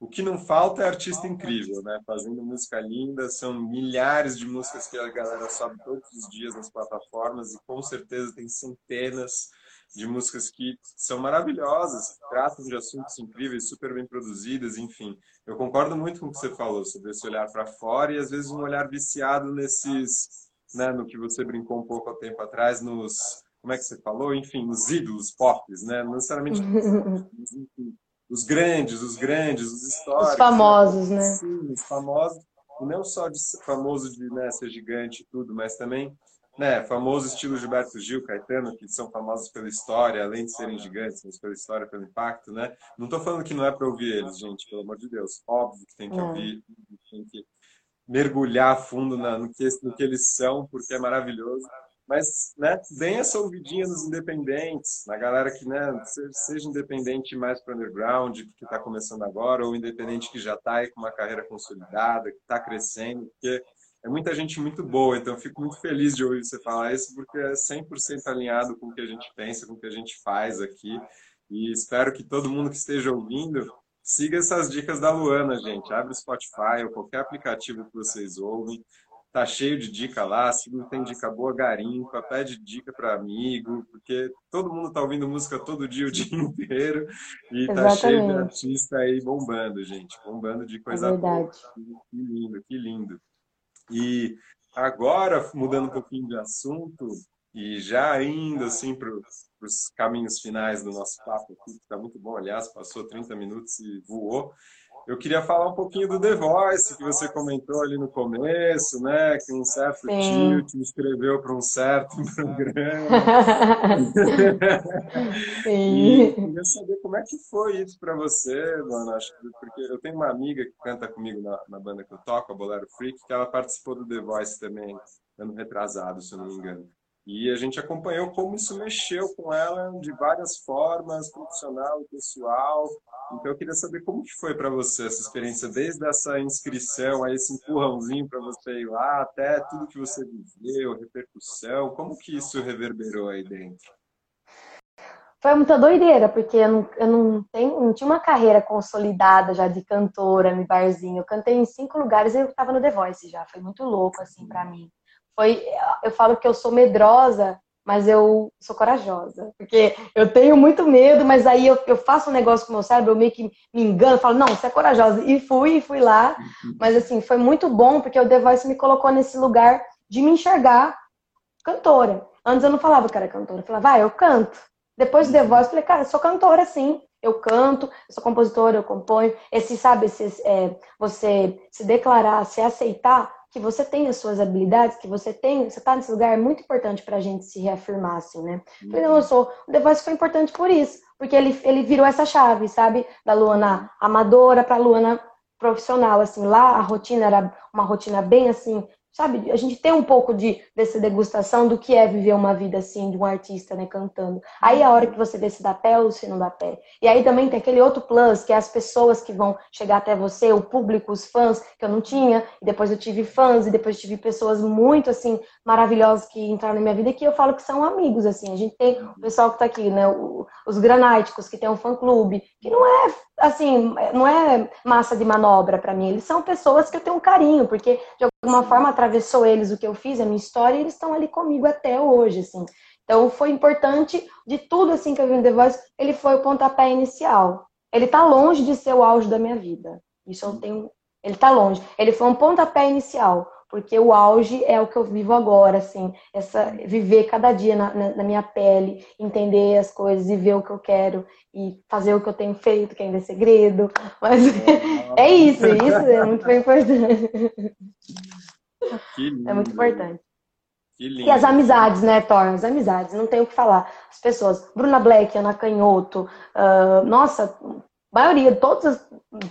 Speaker 1: o que não falta é artista incrível, né? Fazendo música linda, são milhares de músicas que a galera sobe todos os dias nas plataformas e com certeza tem centenas de músicas que são maravilhosas, tratam de assuntos incríveis, super bem produzidas, enfim. Eu concordo muito com o que você falou sobre esse olhar para fora e às vezes um olhar viciado nesses, né, no que você brincou um pouco há tempo atrás, nos, como é que você falou? Enfim, nos ídolos pop, né? Não necessariamente enfim, os grandes, os grandes, os históricos.
Speaker 2: Os famosos, né? né?
Speaker 1: Sim, os famosos. E não só de famoso de né, ser gigante e tudo, mas também né, famoso estilo Gilberto Gil, Caetano, que são famosos pela história, além de serem gigantes, mas pela história, pelo impacto, né? Não estou falando que não é para ouvir eles, gente, pelo amor de Deus. Óbvio que tem que ouvir, tem que mergulhar fundo na, no, que, no que eles são, porque é maravilhoso. Mas, né, deem essa ouvidinha nos independentes, na galera que, né, seja independente mais para underground, que está começando agora, ou independente que já está aí com uma carreira consolidada, que está crescendo, porque é muita gente muito boa, então fico muito feliz de ouvir você falar isso, porque é 100% alinhado com o que a gente pensa, com o que a gente faz aqui. E espero que todo mundo que esteja ouvindo siga essas dicas da Luana, gente. Abre o Spotify ou qualquer aplicativo que vocês ouvem. Tá cheio de dica lá. Se não tem dica boa, garimpa. Pede dica para amigo, porque todo mundo tá ouvindo música todo dia, o dia inteiro. E Exatamente. tá cheio de artista aí bombando, gente. Bombando de coisa é boa. Que lindo, que lindo. E agora, mudando um pouquinho de assunto, e já indo assim para os caminhos finais do nosso papo aqui, que está muito bom, aliás, passou 30 minutos e voou. Eu queria falar um pouquinho do The Voice, que você comentou ali no começo, né? Que um certo Sim. tio te inscreveu para um certo programa. Sim. E queria saber como é que foi isso para você, mano. Acho que, porque eu tenho uma amiga que canta comigo na, na banda que eu toco, a Bolero Freak, que ela participou do The Voice também, ano retrasado, se eu não me engano. E a gente acompanhou como isso mexeu com ela de várias formas, profissional e pessoal. Então eu queria saber como que foi para você essa experiência, desde essa inscrição, a esse empurrãozinho para você ir lá, até tudo que você viveu, repercussão, como que isso reverberou aí dentro?
Speaker 2: Foi muita doideira, porque eu não, eu não, tenho, não tinha uma carreira consolidada já de cantora, no barzinho. Eu cantei em cinco lugares e eu estava no The Voice já. Foi muito louco, assim, para mim foi. Eu falo que eu sou medrosa, mas eu sou corajosa. Porque eu tenho muito medo, mas aí eu, eu faço um negócio com o meu cérebro, eu meio que me engano, falo, não, você é corajosa. E fui, fui lá. Uhum. Mas assim, foi muito bom, porque o The Voice me colocou nesse lugar de me enxergar cantora. Antes eu não falava que era cantora, eu falava, vai, ah, eu canto. Depois do The Voice, eu falei, cara, eu sou cantora, sim. Eu canto, eu sou compositora, eu componho. Esse, sabe, esse, é, você se declarar, se aceitar, que você tem as suas habilidades, que você tem, você tá nesse lugar, é muito importante pra gente se reafirmar, assim, né? Não, eu sou, o The foi importante por isso, porque ele, ele virou essa chave, sabe? Da Luana amadora pra Luana profissional, assim, lá a rotina era uma rotina bem, assim, sabe, a gente tem um pouco de dessa degustação do que é viver uma vida assim de um artista, né, cantando. Aí a hora que você vê se dá pé ou se não dá pé. E aí também tem aquele outro plus, que é as pessoas que vão chegar até você, o público, os fãs, que eu não tinha, e depois eu tive fãs, e depois tive pessoas muito assim maravilhosas que entraram na minha vida que eu falo que são amigos assim. A gente tem o pessoal que tá aqui, né, os granáticos que tem um fã clube, que não é assim, não é massa de manobra para mim, eles são pessoas que eu tenho um carinho, porque de alguma forma atravessou eles o que eu fiz, a minha história, e eles estão ali comigo até hoje, assim. Então foi importante de tudo assim que eu vi no The Voice, ele foi o pontapé inicial. Ele tá longe de ser o auge da minha vida. Isso eu tenho, ele tá longe. Ele foi um pontapé inicial, porque o auge é o que eu vivo agora, assim, essa viver cada dia na, na, na, minha pele, entender as coisas e ver o que eu quero e fazer o que eu tenho feito, que ainda é segredo. Mas é isso, isso é muito importante. É muito importante. E as amizades, né, Thor? As amizades, não tenho o que falar. As pessoas, Bruna Black, Ana Canhoto, uh, nossa, maioria, todos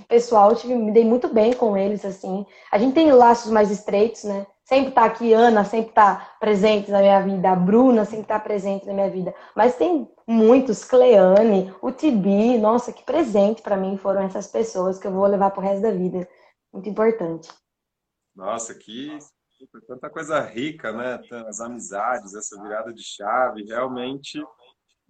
Speaker 2: pessoal, tive, me dei muito bem com eles, assim. A gente tem laços mais estreitos, né? Sempre tá aqui, Ana sempre tá presente na minha vida, a Bruna sempre tá presente na minha vida. Mas tem muitos, Cleane, o Tibi, nossa, que presente para mim foram essas pessoas que eu vou levar pro resto da vida. Muito importante.
Speaker 1: Nossa, que tanta coisa rica, né? As amizades, essa virada de chave, realmente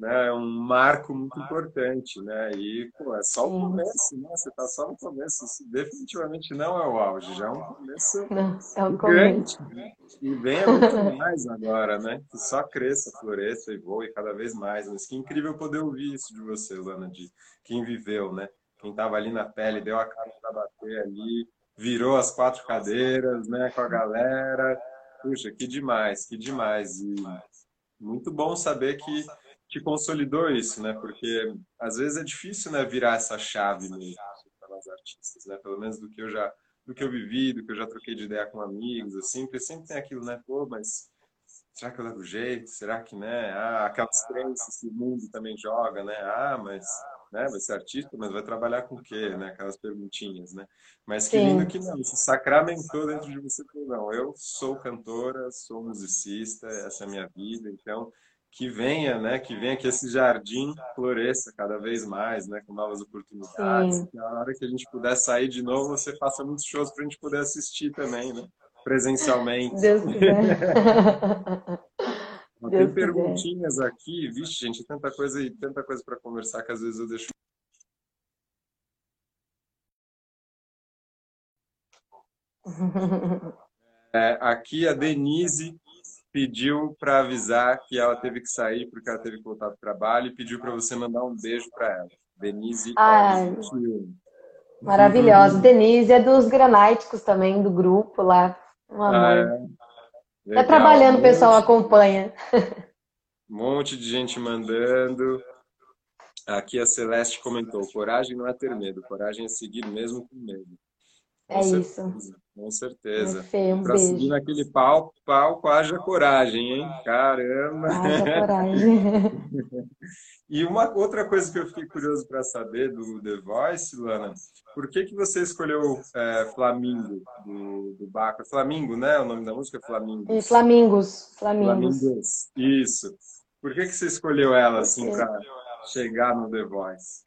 Speaker 1: né, é um marco muito importante, né? E pô, é só o começo, né? Você está só no começo. Isso definitivamente não é o auge, já é um começo não, é um grande. Começo. Né? E venha muito mais agora, né? Que só cresça, floresça e voe cada vez mais. Mas que incrível poder ouvir isso de você, Lana, de quem viveu, né? Quem estava ali na pele, deu a cara para bater ali, virou as quatro cadeiras, né, com a galera. Puxa, que demais, que demais. E muito bom saber que te consolidou isso, né? Porque às vezes é difícil, né, virar essa chave mesmo para os artistas, né? Pelo menos do que eu já do que eu vivi, do que eu já troquei de ideia com amigos, assim, porque sempre tem aquilo, né? Pô, mas será que eu levo jeito? Será que, né? Ah, aquelas crenças que o mundo também joga, né? Ah, mas né? Vai ser artista, mas vai trabalhar com o quê, né? Aquelas perguntinhas, né? Mas que lindo que não, se sacramentou dentro de você, não, eu sou cantora, sou musicista, essa é a minha vida, então que venha, né? Que venha que esse jardim floresça cada vez mais, né? Com novas oportunidades. Sim. Que a hora que a gente puder sair de novo, você faça muitos shows para a gente poder assistir também, né? Presencialmente. Deus Tem perguntinhas quiser. aqui, vixe, gente, tanta coisa e tanta coisa para conversar que às vezes eu deixo. É, aqui a Denise pediu para avisar que ela teve que sair porque ela teve que voltar para o trabalho e pediu para você mandar um beijo para ela. Denise. Ai,
Speaker 2: maravilhosa. Denise é dos granáticos também, do grupo lá. Um amor. Ah, é. Legal, tá trabalhando, o pessoal acompanha.
Speaker 1: Um monte de gente mandando. Aqui a Celeste comentou: coragem não é ter medo, coragem é seguir mesmo com medo.
Speaker 2: Com é certeza, isso.
Speaker 1: Com certeza. É um Para seguir naquele palco, palco, haja coragem, hein? Caramba! Haja coragem. e uma outra coisa que eu fiquei curioso para saber do The Voice, Lana, por que, que você escolheu é, Flamingo do, do Baco? Flamingo, né? O nome da música é Flamingo.
Speaker 2: E Flamingos. Flamingos. Flamingos.
Speaker 1: Isso. Por que, que você escolheu ela, assim, para chegar no The Voice?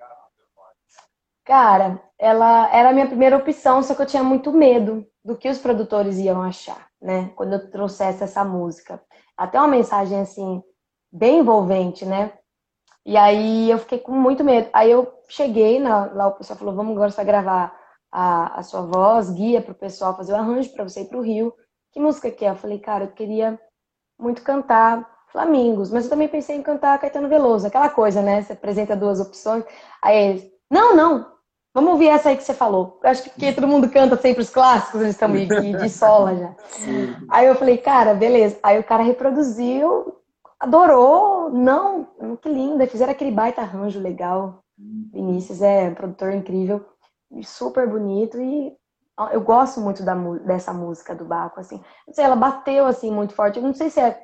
Speaker 2: Cara, ela era a minha primeira opção, só que eu tinha muito medo do que os produtores iam achar, né? Quando eu trouxesse essa música. Até uma mensagem, assim, bem envolvente, né? E aí eu fiquei com muito medo. Aí eu cheguei, na, lá o pessoal falou, vamos agora só gravar a, a sua voz, guia para o pessoal fazer o arranjo para você ir para o Rio. Que música que é? Eu falei, cara, eu queria muito cantar Flamingos, mas eu também pensei em cantar Caetano Veloso, aquela coisa, né? Você apresenta duas opções, aí eles, não, não, vamos ouvir essa aí que você falou. Eu acho que porque todo mundo canta sempre os clássicos, eles estão de, de sola já. Sim. Aí eu falei, cara, beleza. Aí o cara reproduziu, adorou, não, que linda, fizeram aquele baita arranjo legal. Vinícius é um produtor incrível, super bonito e eu gosto muito da, dessa música do Baco, assim. Não sei, ela bateu, assim, muito forte. Eu não sei se é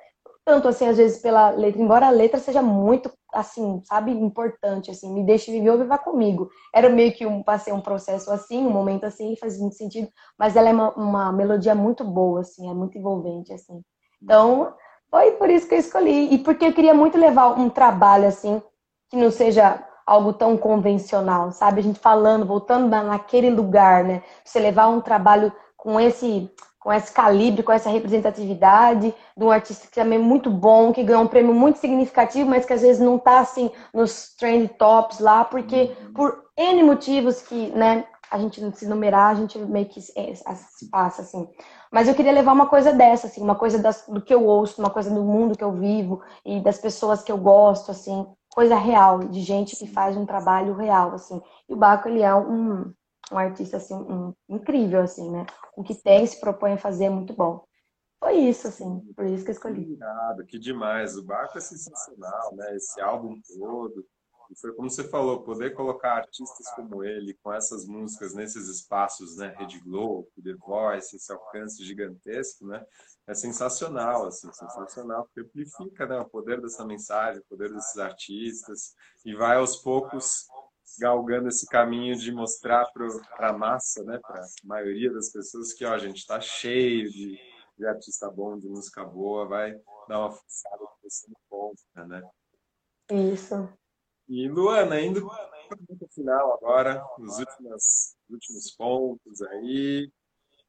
Speaker 2: tanto, assim, às vezes pela letra, embora a letra seja muito, assim, sabe, importante, assim, me deixe viver ou viva comigo. Era meio que um, passei um processo assim, um momento assim, faz muito sentido, mas ela é uma, uma melodia muito boa, assim, é muito envolvente, assim. Então, foi por isso que eu escolhi. E porque eu queria muito levar um trabalho, assim, que não seja algo tão convencional, sabe? A gente falando, voltando naquele lugar, né? Você levar um trabalho com esse com esse calibre, com essa representatividade de um artista que também é muito bom, que ganhou um prêmio muito significativo, mas que às vezes não está assim nos trend tops lá, porque uhum. por N motivos que, né, a gente não se numerar, a gente meio que se passa assim. Mas eu queria levar uma coisa dessa, assim, uma coisa das, do que eu ouço, uma coisa do mundo que eu vivo e das pessoas que eu gosto, assim, coisa real, de gente que faz um trabalho real, assim. E o Baco, ele é um, um artista, assim, um, incrível, assim, né? O que tem, se propõe a fazer é muito bom. Foi isso, assim, por isso que eu escolhi.
Speaker 1: Obrigado, que demais. O Baco é sensacional, né? Esse álbum todo. E foi como você falou, poder colocar artistas como ele, com essas músicas nesses espaços, né? Rede Globo, The Voice, esse alcance gigantesco, né? é sensacional, assim, sensacional, porque amplifica né, o poder dessa mensagem, o poder desses artistas, e vai aos poucos galgando esse caminho de mostrar para a massa, né, para a maioria das pessoas que, ó, a gente está cheio de, de artista bom, de música boa, vai dar uma forçada no ponto, né?
Speaker 2: Isso.
Speaker 1: E Luana, indo para o final agora, os últimos, últimos pontos aí,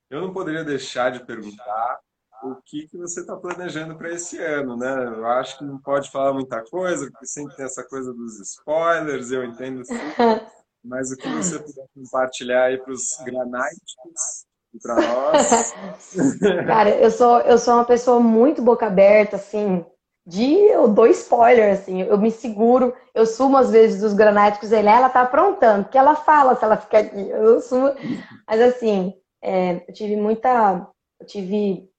Speaker 1: eu não poderia deixar de perguntar o que, que você está planejando para esse ano, né? Eu acho que não pode falar muita coisa, porque sempre tem essa coisa dos spoilers, eu entendo sim. Mas o que você puder compartilhar aí para os granáticos e para nós.
Speaker 2: Cara, eu sou, eu sou uma pessoa muito boca aberta, assim, de eu dou spoiler, assim, eu me seguro, eu sumo às vezes dos granáticos, ele, ela tá aprontando, porque ela fala se ela fica aqui, eu sumo. Mas assim, é, eu tive muita. Eu tive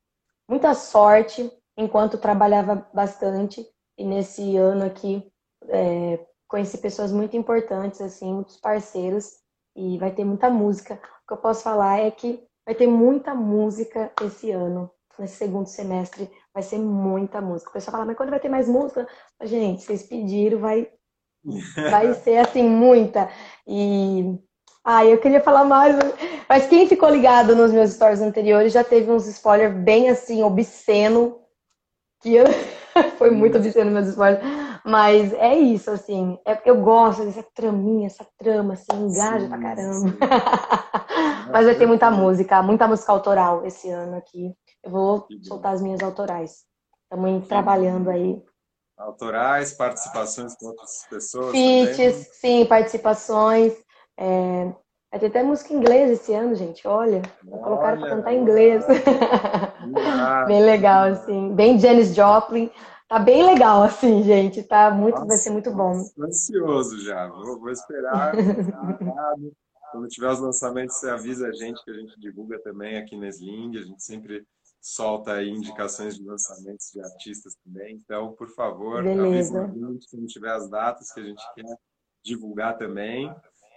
Speaker 2: muita sorte enquanto trabalhava bastante e nesse ano aqui é, conheci pessoas muito importantes, assim, muitos parceiros e vai ter muita música. O que eu posso falar é que vai ter muita música esse ano, nesse segundo semestre vai ser muita música. O pessoal fala, mas quando vai ter mais música? Gente, vocês pediram, vai, vai ser assim, muita. E ah, eu queria falar mais, mas quem ficou ligado nos meus stories anteriores já teve uns spoilers bem assim, obsceno, que eu... foi muito obsceno meus spoilers, mas é isso, assim, é porque eu gosto dessa traminha, essa trama, assim, engaja sim, pra caramba. mas vai ter muita música, muita música autoral esse ano aqui. Eu vou soltar as minhas autorais. Estamos trabalhando aí.
Speaker 1: Autorais, participações com outras pessoas?
Speaker 2: Feats, sim, participações. É, vai ter até música em inglês esse ano, gente. Olha, vou colocar para cantar em inglês. bem legal, assim. Bem Janis Joplin. Tá bem legal, assim, gente. Tá muito, Nossa, vai ser muito bom.
Speaker 1: Ansioso já. Vou, vou esperar. Quando tiver os lançamentos, você avisa a gente que a gente divulga também aqui na Sling. A gente sempre solta aí indicações de lançamentos de artistas também. Então, por favor, avise a gente quando tiver as datas que a gente quer divulgar também.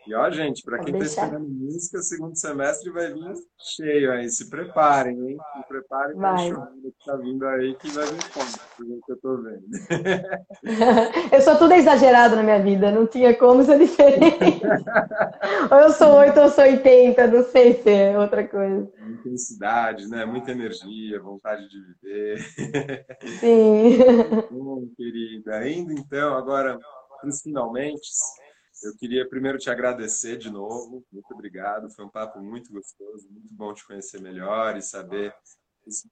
Speaker 1: E ó, gente, para quem está esperando música, segundo semestre vai vir cheio aí. Se preparem, hein? Se preparem para o que está vindo aí, que vai vir forte, pelo que eu estou vendo.
Speaker 2: eu sou tudo exagerado na minha vida, não tinha como ser diferente. ou eu sou 8 ou eu sou 80, não sei se é outra coisa.
Speaker 1: Intensidade, né? Muita energia, vontade de viver.
Speaker 2: Sim.
Speaker 1: Bom, querida. Indo então agora para os finalmente. Eu queria primeiro te agradecer de novo. Muito obrigado. Foi um papo muito gostoso, muito bom te conhecer melhor e saber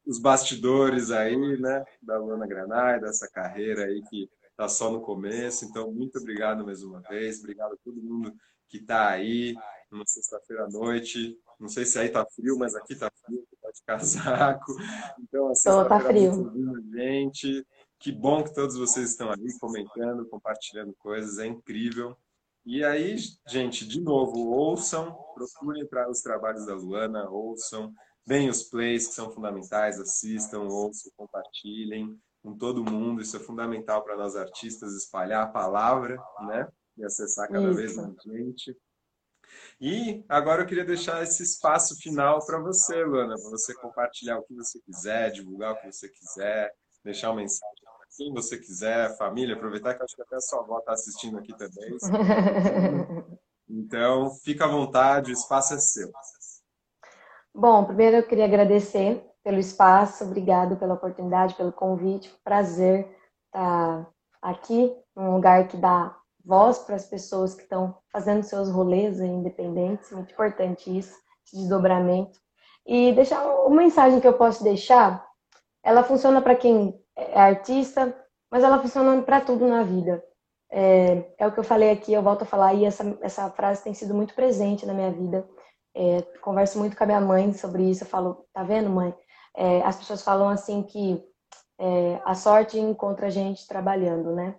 Speaker 1: os bastidores aí, né, da Luana Granai, dessa carreira aí que está só no começo. Então, muito obrigado mais uma vez. Obrigado a todo mundo que está aí numa sexta-feira à noite. Não sei se aí tá frio, mas aqui tá frio, tá de casaco. Então, a
Speaker 2: sexta-feira tá frio.
Speaker 1: gente. Que bom que todos vocês estão ali comentando, compartilhando coisas. É incrível. E aí, gente, de novo, ouçam, procurem para os trabalhos da Luana, ouçam, bem os plays que são fundamentais, assistam, ouçam, compartilhem com todo mundo. Isso é fundamental para nós artistas espalhar a palavra, né? E acessar cada Isso. vez mais gente. E agora eu queria deixar esse espaço final para você, Luana, para você compartilhar o que você quiser, divulgar o que você quiser, deixar uma mensagem quem você quiser, família, aproveitar que eu acho que até a sua avó está assistindo aqui também. Então, fica à vontade, o espaço é seu.
Speaker 2: Bom, primeiro eu queria agradecer pelo espaço, obrigado pela oportunidade, pelo convite, prazer estar aqui, num lugar que dá voz para as pessoas que estão fazendo seus rolês independentes, muito importante isso, esse desdobramento. E deixar uma mensagem que eu posso deixar, ela funciona para quem é artista, mas ela funciona para tudo na vida. É, é, o que eu falei aqui, eu volto a falar, e essa, essa frase tem sido muito presente na minha vida. É, converso muito com a minha mãe sobre isso, eu falo, tá vendo, mãe? É, as pessoas falam assim que é, a sorte encontra a gente trabalhando, né?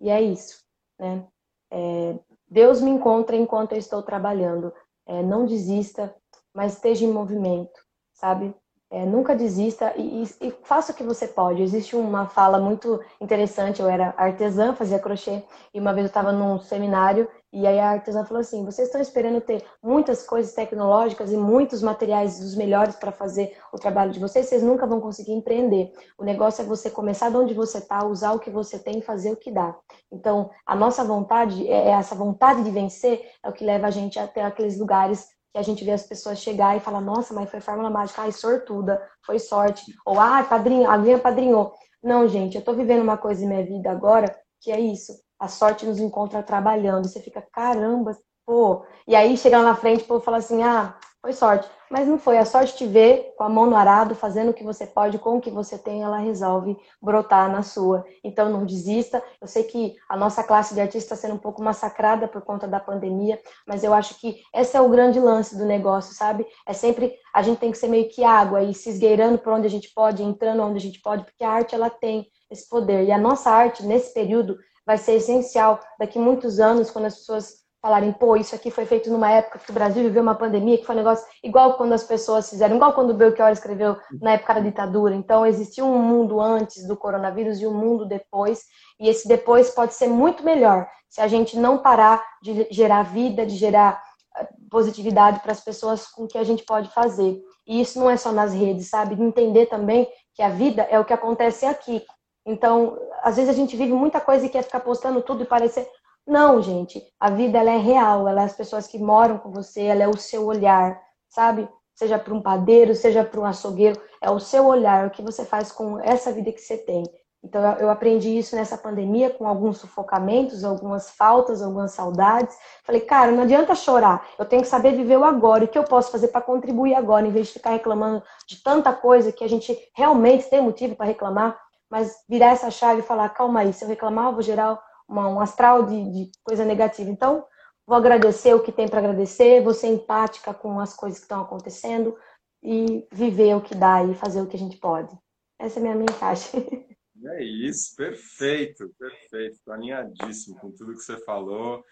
Speaker 2: E é isso né? É, Deus me encontra enquanto eu estou trabalhando. É, não desista, mas esteja em movimento, sabe? É, nunca desista e, e, e, faça o que você pode. Existe uma fala muito interessante. Eu era artesã, fazia crochê, e uma vez eu estava num seminário e aí a artesã falou assim: vocês estão esperando ter muitas coisas tecnológicas e muitos materiais dos melhores para fazer o trabalho de vocês, vocês nunca vão conseguir empreender. O negócio é você começar de onde você está, usar o que você tem e fazer o que dá. Então, a nossa vontade, é, é essa vontade de vencer, é o que leva a gente até aqueles lugares que a gente vê as pessoas chegar e falar, nossa, mas foi fórmula mágica, ai, sortuda, foi sorte. Ou, ah, padrinho, alguém padrinhou. Não, gente, eu tô vivendo uma coisa em minha vida agora que é isso. A sorte nos encontra trabalhando. Você fica, caramba, pô. E aí, chegando na frente, o povo fala assim, ah, foi sorte. Mas não foi. A sorte te ver com a mão no arado, fazendo o que você pode, com o que você tem, ela resolve brotar na sua. Então não desista. Eu sei que a nossa classe de artista está sendo um pouco massacrada por conta da pandemia, mas eu acho que esse é o grande lance do negócio, sabe? É sempre a gente tem que ser meio que água e se esgueirando por onde a gente pode, entrando onde a gente pode, porque a arte ela tem esse poder. E a nossa arte, nesse período, vai ser essencial. Daqui muitos anos, quando as pessoas falarem, pô, isso aqui foi feito numa época que o Brasil viveu uma pandemia, que foi um negócio igual quando as pessoas fizeram, igual quando o Belchior escreveu na época da ditadura. Então, existia um mundo antes do coronavírus e um mundo depois, e esse depois pode ser muito melhor se a gente não parar de gerar vida, de gerar eh, positividade para as pessoas com o que a gente pode fazer. E isso não é só nas redes, sabe? Entender também que a vida é o que acontece aqui. Então, às vezes a gente vive muita coisa e quer ficar postando tudo e parecer, não, gente, a vida ela é real, ela é as pessoas que moram com você, ela é o seu olhar, sabe? Seja para um padeiro, seja para um açougueiro, é o seu olhar, o que você faz com essa vida que você tem. Então eu aprendi isso nessa pandemia com alguns sufocamentos, algumas faltas, algumas saudades. Falei, cara, não adianta chorar. Eu tenho que saber viver o agora. O que eu posso fazer para contribuir agora, em vez de ficar reclamando de tanta coisa que a gente realmente tem motivo para reclamar, mas virar essa chave e falar, calma aí, se eu reclamar, eu vou gerar uma, um astral de, de coisa negativa. Então, vou agradecer o que tem para agradecer, vou ser empática com as coisas que estão acontecendo e viver o que dá e fazer o que a gente pode. Essa é a minha mensagem.
Speaker 1: É isso, perfeito, perfeito. Estou alinhadíssimo com tudo que você falou.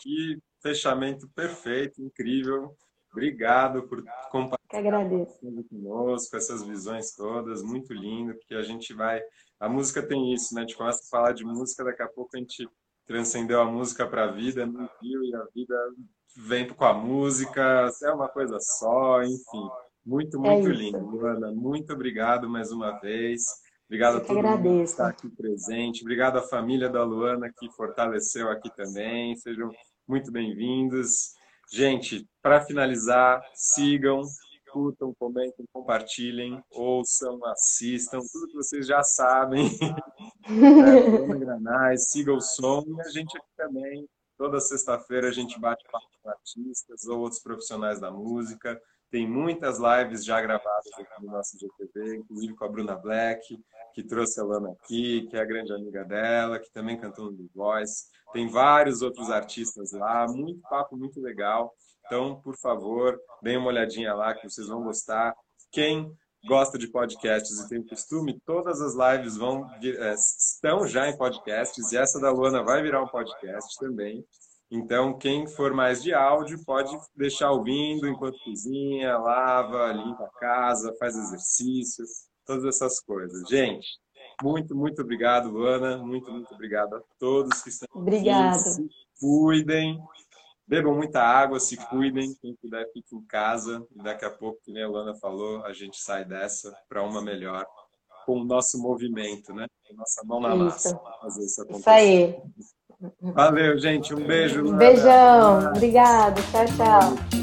Speaker 1: Que fechamento perfeito, incrível. Obrigado por compartilhar conosco essas visões todas, muito lindo, porque a gente vai a música tem isso, né? A gente começa a falar de música, daqui a pouco a gente transcendeu a música para a vida, não viu, e a vida vem com a música, é uma coisa só, enfim. Muito, é muito é lindo, Luana. Muito obrigado mais uma vez. Obrigado a todo agradeço. mundo que está aqui presente. Obrigado à família da Luana que fortaleceu aqui também. Sejam muito bem-vindos. Gente, para finalizar, sigam curtam, comentem, compartilhem, ouçam, assistam, tudo que vocês já sabem. é, Granais, siga o som e a gente aqui também. Toda sexta-feira a gente bate papo com artistas ou outros profissionais da música. Tem muitas lives já gravadas aqui no nosso GTV, inclusive com a Bruna Black, que trouxe a Lana aqui, que é a grande amiga dela, que também cantou no The Voice. Tem vários outros artistas lá, muito papo, muito legal. Então, por favor, deem uma olhadinha lá que vocês vão gostar. Quem gosta de podcasts e tem costume, todas as lives vão é, estão já em podcasts e essa da Luana vai virar um podcast também. Então, quem for mais de áudio pode deixar ouvindo enquanto cozinha, lava, limpa a casa, faz exercício, todas essas coisas. Gente, muito, muito obrigado, Luana. Muito, muito obrigado a todos que estão
Speaker 2: Obrigada. Se
Speaker 1: cuidem. Bebam muita água, se cuidem, quem puder fique em casa. E daqui a pouco, como a Lana falou, a gente sai dessa para uma melhor com o nosso movimento, né? Com nossa mão na massa. Fazer isso acontecer. Isso
Speaker 2: aí.
Speaker 1: Valeu, gente. Um beijo.
Speaker 2: Um beijão. Obrigada. Tchau, tchau.